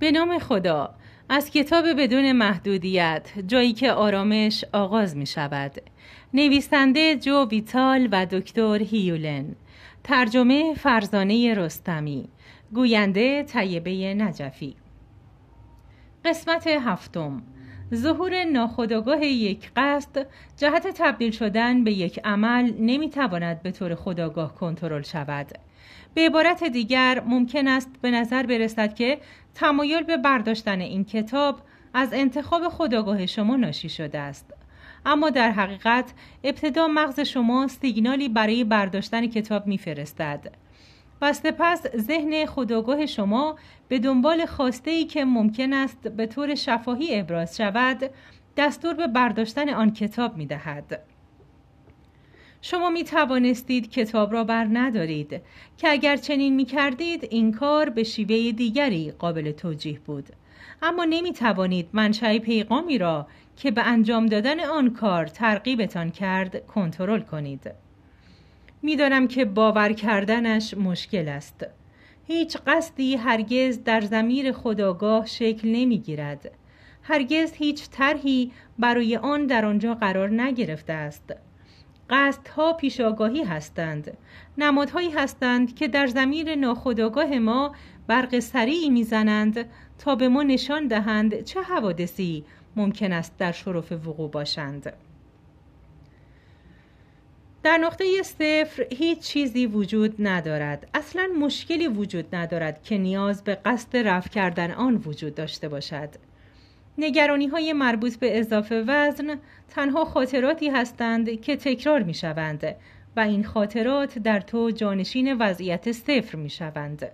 به نام خدا. از کتاب بدون محدودیت جایی که آرامش آغاز می شود. نویسنده جو ویتال و دکتر هیولن. ترجمه فرزانه رستمی. گوینده طیبه نجفی. قسمت هفتم. ظهور ناخودآگاه یک قصد جهت تبدیل شدن به یک عمل نمی‌تواند به طور خداگاه کنترل شود. به عبارت دیگر ممکن است به نظر برسد که تمایل به برداشتن این کتاب از انتخاب خداگاه شما ناشی شده است اما در حقیقت ابتدا مغز شما سیگنالی برای برداشتن کتاب میفرستد و سپس ذهن خداگاه شما به دنبال خواسته ای که ممکن است به طور شفاهی ابراز شود دستور به برداشتن آن کتاب می دهد. شما می توانستید کتاب را بر ندارید. که اگر چنین می کردید این کار به شیوه دیگری قابل توجیه بود. اما نمی توانید منشأ پیغامی را که به انجام دادن آن کار ترغیبتان کرد کنترل کنید. می‌دانم که باور کردنش مشکل است. هیچ قصدی هرگز در زمیر خداگاه شکل نمی گیرد هرگز هیچ طرحی برای آن در آنجا قرار نگرفته است. قصدها پیشاگاهی هستند. نمادهایی هستند که در زمیر ناخداگاه ما برق سریعی می‌زنند تا به ما نشان دهند چه حوادثی ممکن است در شرف وقوع باشند. در نقطه صفر هیچ چیزی وجود ندارد. اصلا مشکلی وجود ندارد که نیاز به قصد رفع کردن آن وجود داشته باشد. نگرانی های مربوط به اضافه وزن تنها خاطراتی هستند که تکرار می شوند و این خاطرات در تو جانشین وضعیت صفر می شوند.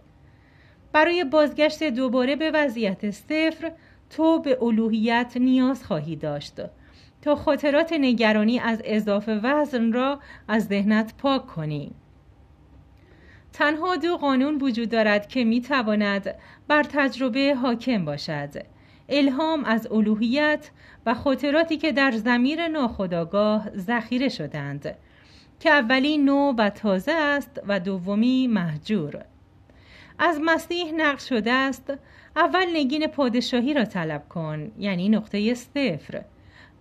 برای بازگشت دوباره به وضعیت صفر تو به الوهیت نیاز خواهی داشت تا خاطرات نگرانی از اضافه وزن را از ذهنت پاک کنی. تنها دو قانون وجود دارد که می تواند بر تجربه حاکم باشد. الهام از الوهیت و خاطراتی که در زمیر ناخداگاه ذخیره شدند که اولی نو و تازه است و دومی محجور از مسیح نقل شده است اول نگین پادشاهی را طلب کن یعنی نقطه صفر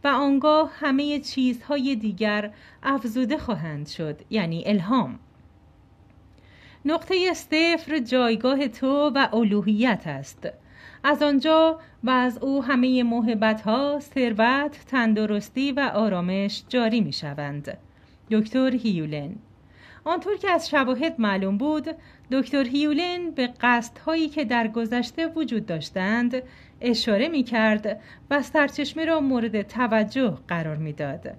و آنگاه همه چیزهای دیگر افزوده خواهند شد یعنی الهام. نقطه صفر جایگاه تو و الوهیت است. از آنجا و از او همه محبت ها، ثروت، تندرستی و آرامش جاری می شوند. دکتر هیولن آنطور که از شواهد معلوم بود دکتر هیولن به قصدهایی که در گذشته وجود داشتند اشاره می کرد و سرچشمه را مورد توجه قرار می داد.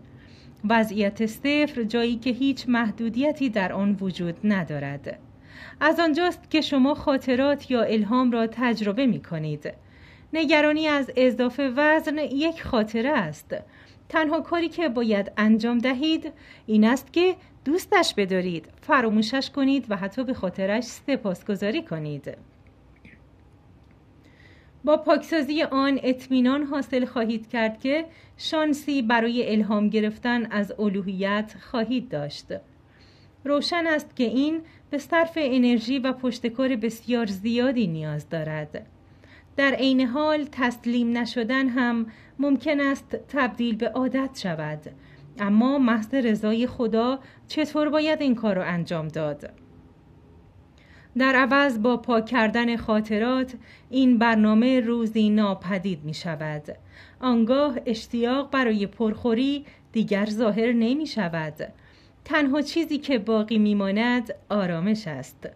وضعیت صفر جایی که هیچ محدودیتی در آن وجود ندارد. از آنجاست که شما خاطرات یا الهام را تجربه می کنید. نگرانی از اضافه وزن یک خاطره است. تنها کاری که باید انجام دهید این است که دوستش بدارید، فراموشش کنید و حتی به خاطرش سپاسگزاری کنید. با پاکسازی آن اطمینان حاصل خواهید کرد که شانسی برای الهام گرفتن از الوهیت خواهید داشت. روشن است که این به صرف انرژی و پشتکار بسیار زیادی نیاز دارد. در عین حال تسلیم نشدن هم ممکن است تبدیل به عادت شود اما محض رضای خدا چطور باید این کار را انجام داد؟ در عوض با پاک کردن خاطرات این برنامه روزی ناپدید می شود. آنگاه اشتیاق برای پرخوری دیگر ظاهر نمی شود. تنها چیزی که باقی میماند آرامش است.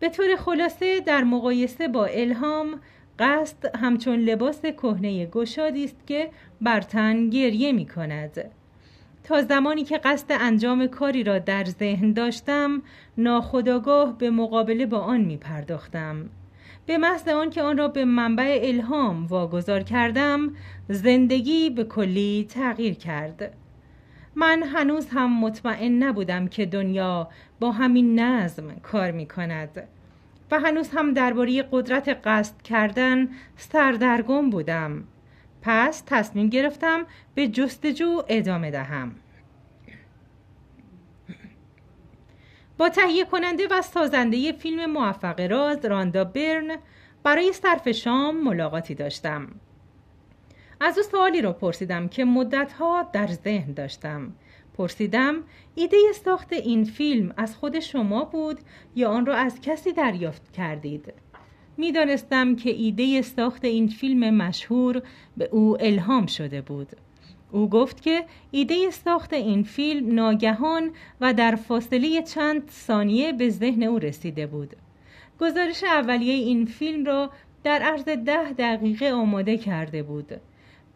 به طور خلاصه در مقایسه با الهام قصد همچون لباس کهنه گشادی است که بر تن گریه می کند تا زمانی که قصد انجام کاری را در ذهن داشتم ناخداگاه به مقابله با آن می پرداختم به محض آن که آن را به منبع الهام واگذار کردم زندگی به کلی تغییر کرد. من هنوز هم مطمئن نبودم که دنیا با همین نظم کار می کند و هنوز هم درباره قدرت قصد کردن سردرگم بودم. پس تصمیم گرفتم به جستجو ادامه دهم. با تهیه کننده و سازنده فیلم موفق راز راندا برن برای صرف شام ملاقاتی داشتم. از او سوالی را پرسیدم که مدتها در ذهن داشتم. پرسیدم ایده ساخت این فیلم از خود شما بود یا آن را از کسی دریافت کردید؟ می‌دانستم که ایده ساخت این فیلم مشهور به او الهام شده بود. او گفت که ایده ساخت این فیلم ناگهان و در فاصله چند ثانیه به ذهن او رسیده بود. گزارش اولیه این فیلم را در عرض ده دقیقه آماده کرده بود.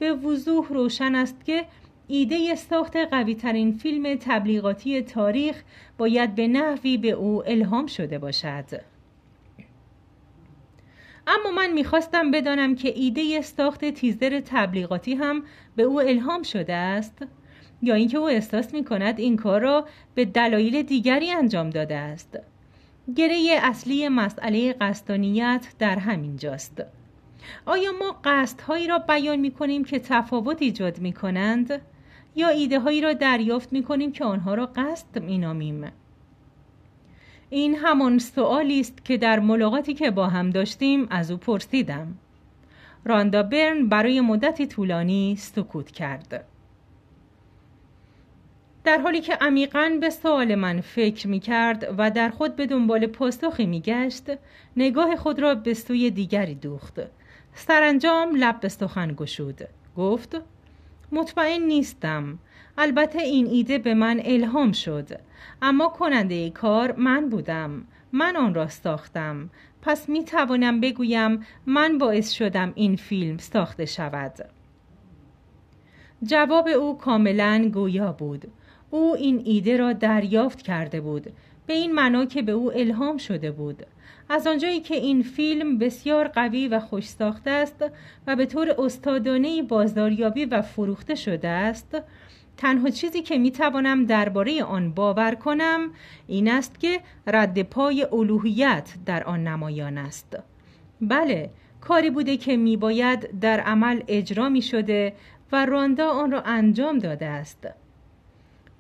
به وضوح روشن است که ایده ساخت قوی ترین فیلم تبلیغاتی تاریخ باید به نحوی به او الهام شده باشد. اما من می‌خواستم بدانم که ایده ساخت تیزر تبلیغاتی هم به او الهام شده است یا اینکه او احساس می کند این کار را به دلایل دیگری انجام داده است. گره اصلی مسئله قصدانیت در همین جاست آیا ما قصدهایی را بیان می کنیم که تفاوت ایجاد می کنند یا ایده هایی را دریافت می کنیم که آنها را قصد می نامیم؟ این همان سوالی است که در ملاقاتی که با هم داشتیم از او پرسیدم. راندا برن برای مدتی طولانی سکوت کرد. در حالی که عمیقا به سوال من فکر می کرد و در خود به دنبال پاسخی می گشت نگاه خود را به سوی دیگری دوخت. سرانجام لب به سخن گشود. گفت مطمئن نیستم. البته این ایده به من الهام شد. اما کننده ای کار من بودم. من آن را ساختم. پس می توانم بگویم من باعث شدم این فیلم ساخته شود. جواب او کاملا گویا بود. او این ایده را دریافت کرده بود. به این معنا که به او الهام شده بود. از آنجایی که این فیلم بسیار قوی و خوش ساخته است و به طور استادانه بازاریابی و فروخته شده است تنها چیزی که می توانم درباره آن باور کنم این است که رد پای الوهیت در آن نمایان است. بله کاری بوده که می باید در عمل اجرا می شده و راندا آن را انجام داده است.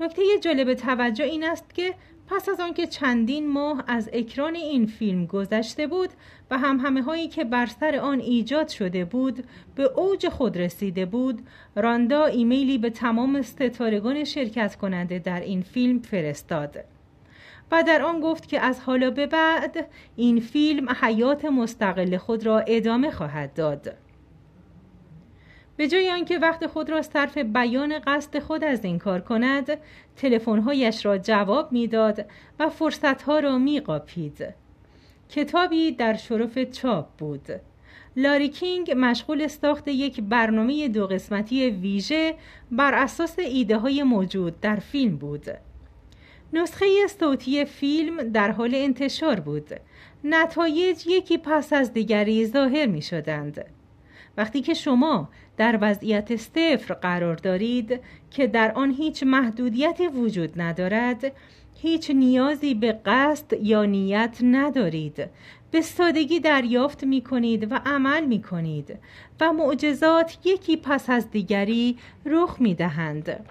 نکته جالب توجه این است که پس از آنکه چندین ماه از اکران این فیلم گذشته بود و هم همه هایی که بر سر آن ایجاد شده بود به اوج خود رسیده بود راندا ایمیلی به تمام ستارگان شرکت کننده در این فیلم فرستاد. و در آن گفت که از حالا به بعد این فیلم حیات مستقل خود را ادامه خواهد داد. به جای آنکه وقت خود را صرف بیان قصد خود از این کار کند تلفن‌هایش را جواب می‌داد و فرصتها را میقاپید. کتابی در شرف چاپ بود. لاری کینگ مشغول ساخت یک برنامه دو قسمتی ویژه بر اساس ایده های موجود در فیلم بود. نسخه صوتی فیلم در حال انتشار بود. نتایج یکی پس از دیگری ظاهر می شدند وقتی که شما در وضعیت صفر قرار دارید که در آن هیچ محدودیتی وجود ندارد هیچ نیازی به قصد یا نیت ندارید. به سادگی دریافت می کنید و عمل می کنید و معجزات یکی پس از دیگری رخ می دهند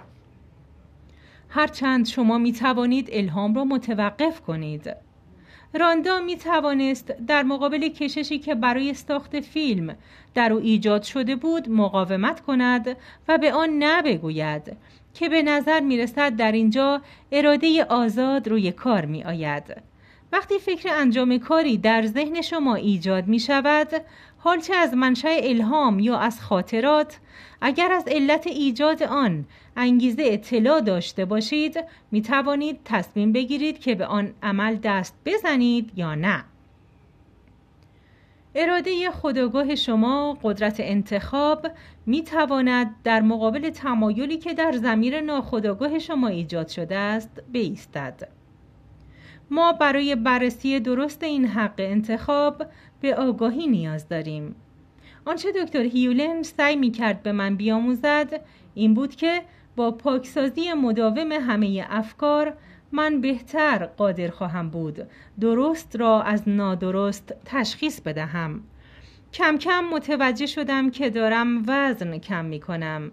هرچند شما می توانید الهام را متوقف کنید. راندا می توانست در مقابل کششی که برای ساخت فیلم در او ایجاد شده بود مقاومت کند و به آن نبگوید که به نظر می رسد در اینجا اراده آزاد روی کار می آید. وقتی فکر انجام کاری در ذهن شما ایجاد می شود حال چه از منشأ الهام یا از خاطرات؟ اگر از علت ایجاد آن انگیزه اطلاع داشته باشید می توانید تصمیم بگیرید که به آن عمل دست بزنید یا نه. اراده خداگاه شما قدرت انتخاب می تواند در مقابل تمایلی که در زمیر ناخداگاه شما ایجاد شده است بیستد. ما برای بررسی درست این حق انتخاب به آگاهی نیاز داریم. آنچه دکتر هیولن سعی می کرد به من بیاموزد این بود که با پاکسازی مداوم همه افکار من بهتر قادر خواهم بود. درست را از نادرست تشخیص بدهم. کم کم متوجه شدم که دارم وزن کم می کنم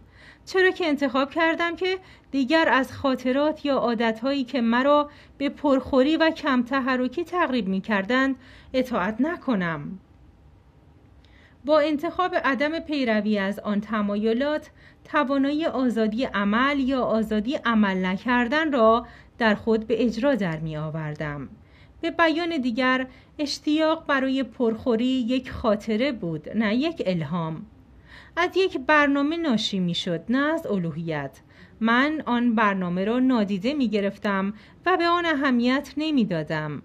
چرا که انتخاب کردم که دیگر از خاطرات یا عادتهایی که مرا به پرخوری و کم تحرکی تقریب می کردند اطاعت نکنم با انتخاب عدم پیروی از آن تمایلات توانایی آزادی عمل یا آزادی عمل نکردن را در خود به اجرا در می آوردم. به بیان دیگر اشتیاق برای پرخوری یک خاطره بود نه یک الهام از یک برنامه ناشی می شد نه از الوهیت من آن برنامه را نادیده می گرفتم و به آن اهمیت نمی دادم.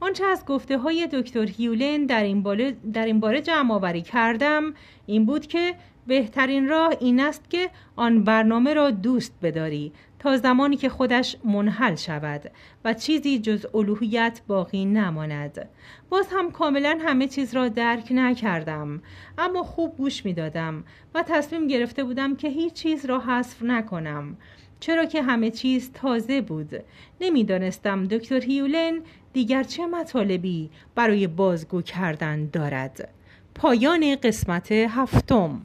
آنچه از گفته های دکتر هیولن در این, باره در این باره جمع آوری کردم این بود که بهترین راه این است که آن برنامه را دوست بداری تا زمانی که خودش منحل شود و چیزی جز الوهیت باقی نماند. باز هم کاملا همه چیز را درک نکردم اما خوب گوش می دادم و تصمیم گرفته بودم که هیچ چیز را حذف نکنم چرا که همه چیز تازه بود. نمی‌دانستم دکتر هیولن دیگر چه مطالبی برای بازگو کردن دارد. پایان قسمت هفتم.